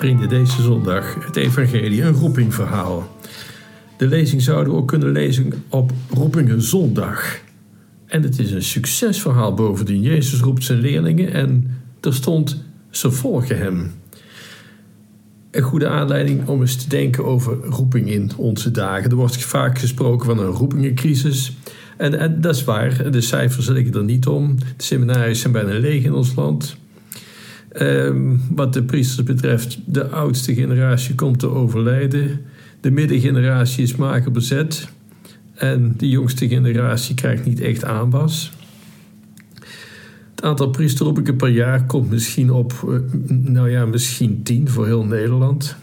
Vrienden, deze zondag het Evangelie, een roepingverhaal. De lezing zouden we ook kunnen lezen op Roepingen Zondag. En het is een succesverhaal bovendien. Jezus roept zijn leerlingen en er stond: ze volgen hem. Een goede aanleiding om eens te denken over roeping in onze dagen. Er wordt vaak gesproken van een roepingencrisis. En, dat is waar, de cijfers liggen er niet om. De seminaries zijn bijna leeg in ons land. Ehm, wat de priesters betreft, de oudste generatie komt te overlijden. De middengeneratie is mager bezet. En de jongste generatie krijgt niet echt aanwas. Het aantal priesterroepingen per jaar komt misschien op, eh, nou ja, misschien tien voor heel Nederland.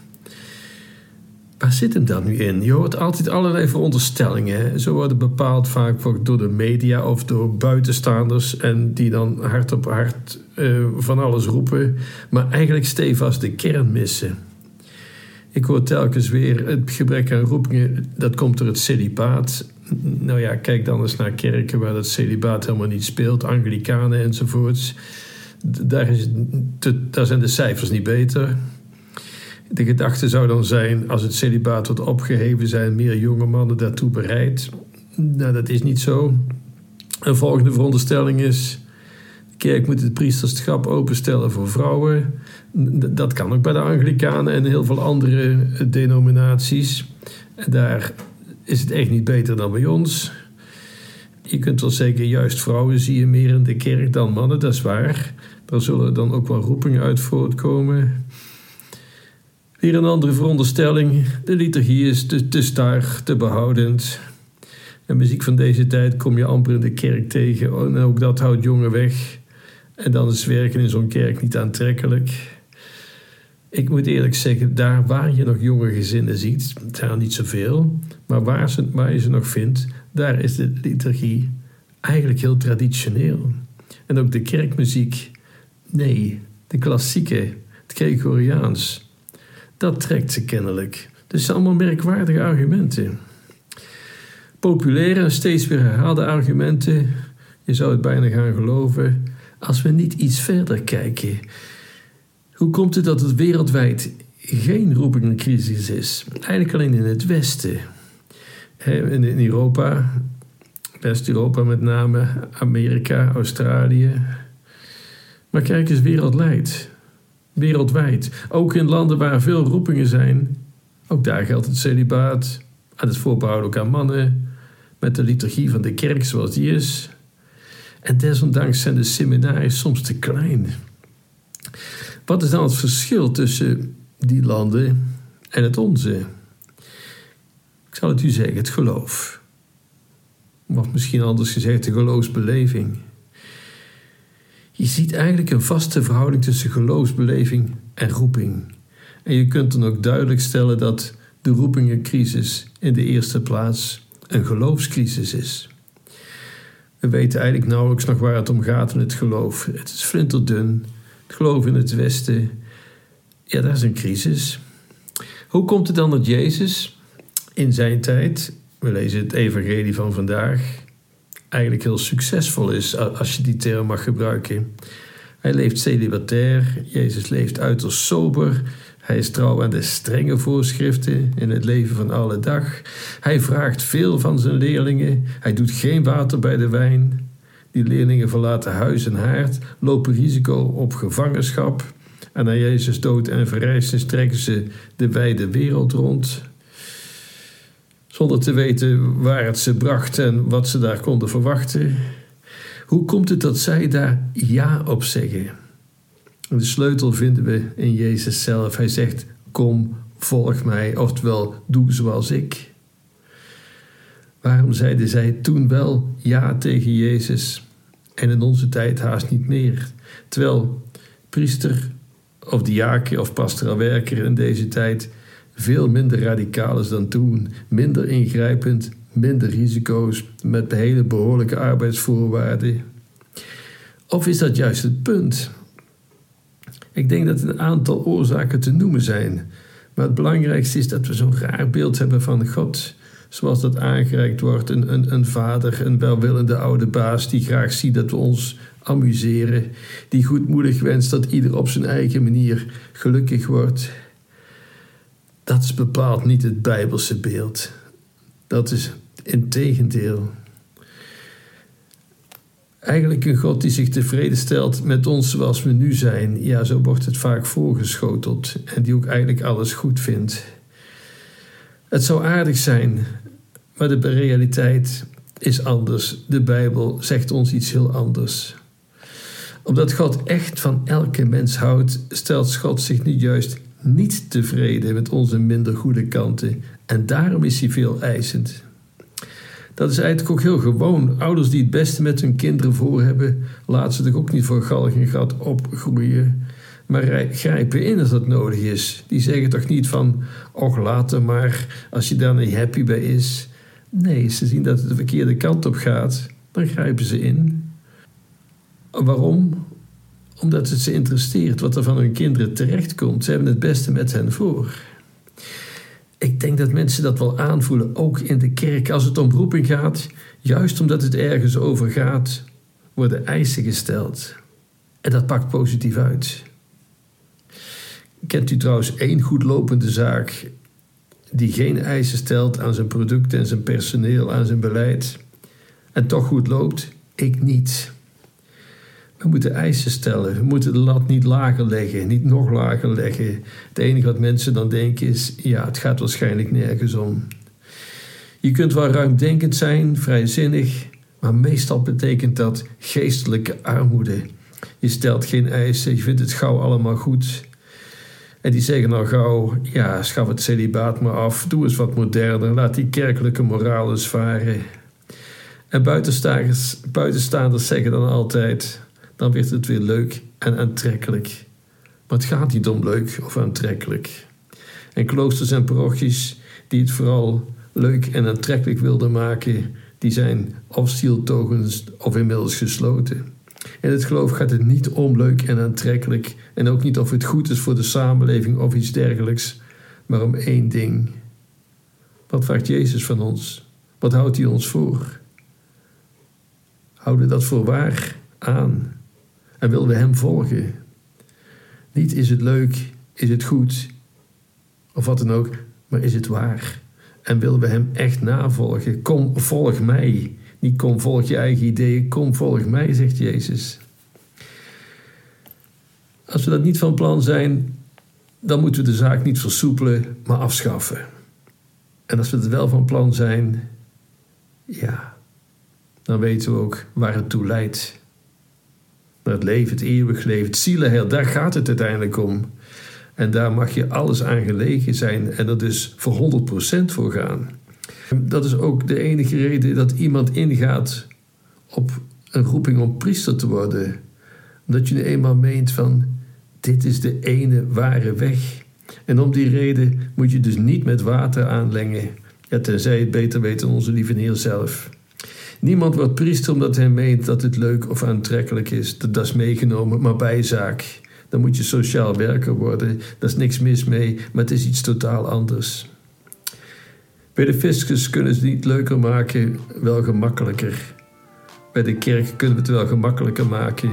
Waar zit hem dan nu in? Je hoort altijd allerlei veronderstellingen. Zo worden bepaald vaak door de media of door buitenstaanders. En die dan hard op hard uh, van alles roepen. Maar eigenlijk stevast de kern missen. Ik hoor telkens weer het gebrek aan roepingen. Dat komt door het celibaat. Nou ja, kijk dan eens naar kerken waar dat celibaat helemaal niet speelt. Anglikanen enzovoorts. Daar, is, daar zijn de cijfers niet beter. De gedachte zou dan zijn, als het celibaat wordt opgeheven, zijn meer jonge mannen daartoe bereid. Nou, dat is niet zo. Een volgende veronderstelling is: de kerk moet het priesterschap openstellen voor vrouwen. Dat kan ook bij de Anglikanen en heel veel andere denominaties. En daar is het echt niet beter dan bij ons. Je kunt wel zeggen, juist vrouwen zie je meer in de kerk dan mannen, dat is waar. Daar zullen dan ook wel roepingen uit voortkomen. Weer een andere veronderstelling. De liturgie is te, te star, te behoudend. De muziek van deze tijd kom je amper in de kerk tegen. En ook dat houdt jongen weg. En dan is werken in zo'n kerk niet aantrekkelijk. Ik moet eerlijk zeggen, daar waar je nog jonge gezinnen ziet, zijn niet zoveel, maar waar, ze, waar je ze nog vindt, daar is de liturgie eigenlijk heel traditioneel. En ook de kerkmuziek, nee, de klassieke, het Gregoriaans, dat trekt ze kennelijk. Dus zijn allemaal merkwaardige argumenten. Populaire steeds weer herhaalde argumenten. Je zou het bijna gaan geloven als we niet iets verder kijken. Hoe komt het dat het wereldwijd geen roepingencrisis is? Eigenlijk alleen in het Westen. In Europa, West-Europa met name, Amerika, Australië. Maar kijk eens wereldwijd wereldwijd. Ook in landen waar veel roepingen zijn. Ook daar geldt het celibaat. En het voorbehoud ook aan mannen. Met de liturgie van de kerk zoals die is. En desondanks zijn de seminaries soms te klein. Wat is dan het verschil tussen die landen en het onze? Ik zal het u zeggen, het geloof. Of misschien anders gezegd, de geloofsbeleving. Je ziet eigenlijk een vaste verhouding tussen geloofsbeleving en roeping. En je kunt dan ook duidelijk stellen dat de roepingencrisis in de eerste plaats een geloofscrisis is. We weten eigenlijk nauwelijks nog waar het om gaat in het geloof. Het is flinterdun. Het geloof in het Westen, ja, dat is een crisis. Hoe komt het dan dat Jezus in zijn tijd, we lezen het Evangelie van vandaag, eigenlijk heel succesvol is, als je die term mag gebruiken. Hij leeft celibatair, Jezus leeft uiterst sober, hij is trouw aan de strenge voorschriften in het leven van alle dag. Hij vraagt veel van zijn leerlingen, hij doet geen water bij de wijn. Die leerlingen verlaten huis en haard, lopen risico op gevangenschap. En na Jezus dood en verrijzen trekken ze de wijde wereld rond zonder te weten waar het ze bracht en wat ze daar konden verwachten. Hoe komt het dat zij daar ja op zeggen? De sleutel vinden we in Jezus zelf. Hij zegt: Kom, volg mij, oftewel doe zoals ik. Waarom zeiden zij toen wel ja tegen Jezus en in onze tijd haast niet meer? Terwijl priester of diaken of pastoraal werker in deze tijd veel minder radicaal is dan toen, minder ingrijpend, minder risico's, met hele behoorlijke arbeidsvoorwaarden? Of is dat juist het punt? Ik denk dat een aantal oorzaken te noemen zijn, maar het belangrijkste is dat we zo'n raar beeld hebben van God zoals dat aangereikt wordt. Een, een, een vader, een welwillende oude baas die graag ziet dat we ons amuseren, die goedmoedig wenst dat ieder op zijn eigen manier gelukkig wordt. Dat is bepaald niet het Bijbelse beeld. Dat is integendeel. Eigenlijk een God die zich tevreden stelt met ons zoals we nu zijn. Ja, zo wordt het vaak voorgeschoteld. En die ook eigenlijk alles goed vindt. Het zou aardig zijn, maar de realiteit is anders. De Bijbel zegt ons iets heel anders. Omdat God echt van elke mens houdt, stelt God zich nu juist niet tevreden met onze minder goede kanten. En daarom is hij veel eisend. Dat is eigenlijk ook heel gewoon. Ouders die het beste met hun kinderen voor hebben, laten ze toch ook niet voor galg en gat opgroeien. Maar grijpen in als dat nodig is. Die zeggen toch niet van, och later maar, als je daar niet happy bij is. Nee, ze zien dat het de verkeerde kant op gaat, dan grijpen ze in. Waarom? Omdat het ze interesseert wat er van hun kinderen terechtkomt. Ze hebben het beste met hen voor. Ik denk dat mensen dat wel aanvoelen, ook in de kerk. Als het om roeping gaat, juist omdat het ergens over gaat, worden eisen gesteld. En dat pakt positief uit. Kent u trouwens één goed lopende zaak die geen eisen stelt aan zijn producten en zijn personeel, aan zijn beleid, en toch goed loopt? Ik niet. We moeten eisen stellen. We moeten de lat niet lager leggen, niet nog lager leggen. Het enige wat mensen dan denken is: ja, het gaat waarschijnlijk nergens om. Je kunt wel ruimdenkend zijn, vrijzinnig, maar meestal betekent dat geestelijke armoede. Je stelt geen eisen, je vindt het gauw allemaal goed. En die zeggen dan gauw: ja, schaf het celibaat maar af, doe eens wat moderner, laat die kerkelijke moraal eens varen. En buitenstaanders, buitenstaanders zeggen dan altijd: dan werd het weer leuk en aantrekkelijk. Maar het gaat niet om leuk of aantrekkelijk. En kloosters en parochies die het vooral leuk en aantrekkelijk wilden maken, die zijn of stieltogens of inmiddels gesloten. In het geloof gaat het niet om leuk en aantrekkelijk en ook niet of het goed is voor de samenleving of iets dergelijks, maar om één ding. Wat vraagt Jezus van ons? Wat houdt hij ons voor? Houden dat voor waar aan en willen we Hem volgen. Niet is het leuk, is het goed, of wat dan ook, maar is het waar? En willen we Hem echt navolgen? Kom, volg mij. Niet kom, volg je eigen ideeën. Kom, volg mij, zegt Jezus. Als we dat niet van plan zijn, dan moeten we de zaak niet versoepelen, maar afschaffen. En als we het wel van plan zijn, ja, dan weten we ook waar het toe leidt het leven, het eeuwig leven, het zielenheil, daar gaat het uiteindelijk om. En daar mag je alles aan gelegen zijn en er dus voor 100% voor gaan. Dat is ook de enige reden dat iemand ingaat op een roeping om priester te worden. Omdat je nu eenmaal meent van, dit is de ene ware weg. En om die reden moet je dus niet met water aanlengen. Ja, tenzij het beter weet dan onze lieve Heer zelf. Niemand wordt priester omdat hij meent dat het leuk of aantrekkelijk is. Dat, is meegenomen, maar bijzaak. Dan moet je sociaal werker worden. Daar is niks mis mee, maar het is iets totaal anders. Bij de fiscus kunnen ze het niet leuker maken, wel gemakkelijker. Bij de kerk kunnen we het wel gemakkelijker maken,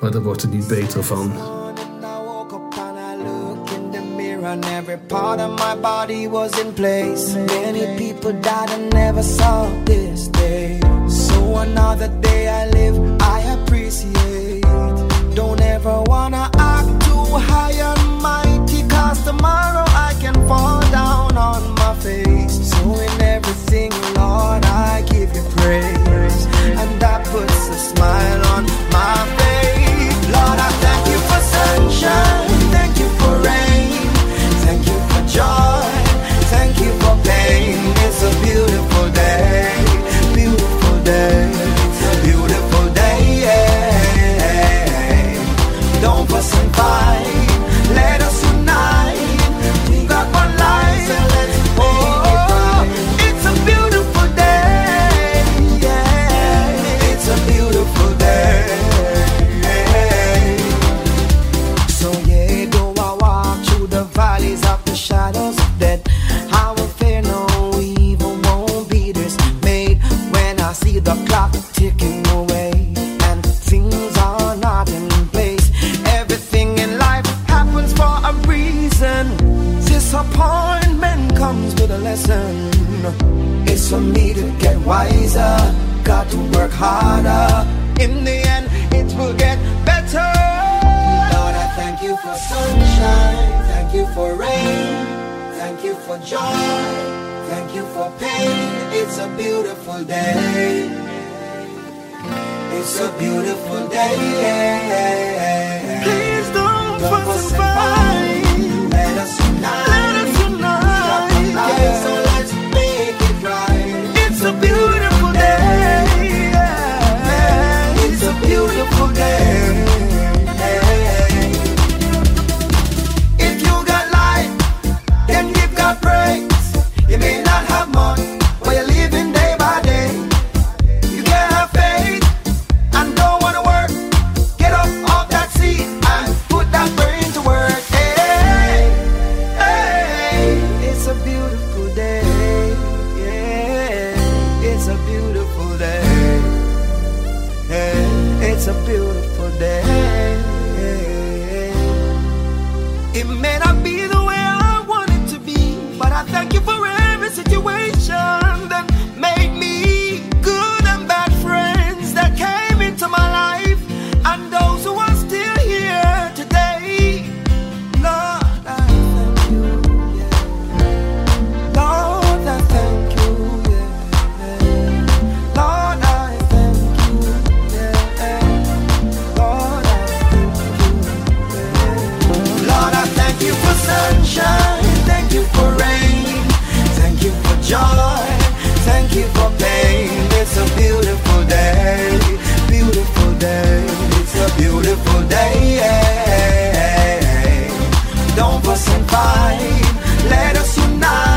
maar daar wordt het niet beter van. and every part of my body was in place. Many people died and never saw this another day comes with a lesson. It's for me to get wiser, got to work harder. In the end, it will get better. Lord, I thank you for sunshine, thank you for rain, thank you for joy, thank you for pain. It's a beautiful day. It's a beautiful day. It may not have faith and don't wanna work. Get off that seat and put that brain to work. Hey, it's a beautiful day. Yeah, it's a beautiful day. Hey, it's a beautiful day. Even if I'll be the way I want it to be, but I thank you for us. Let us unite.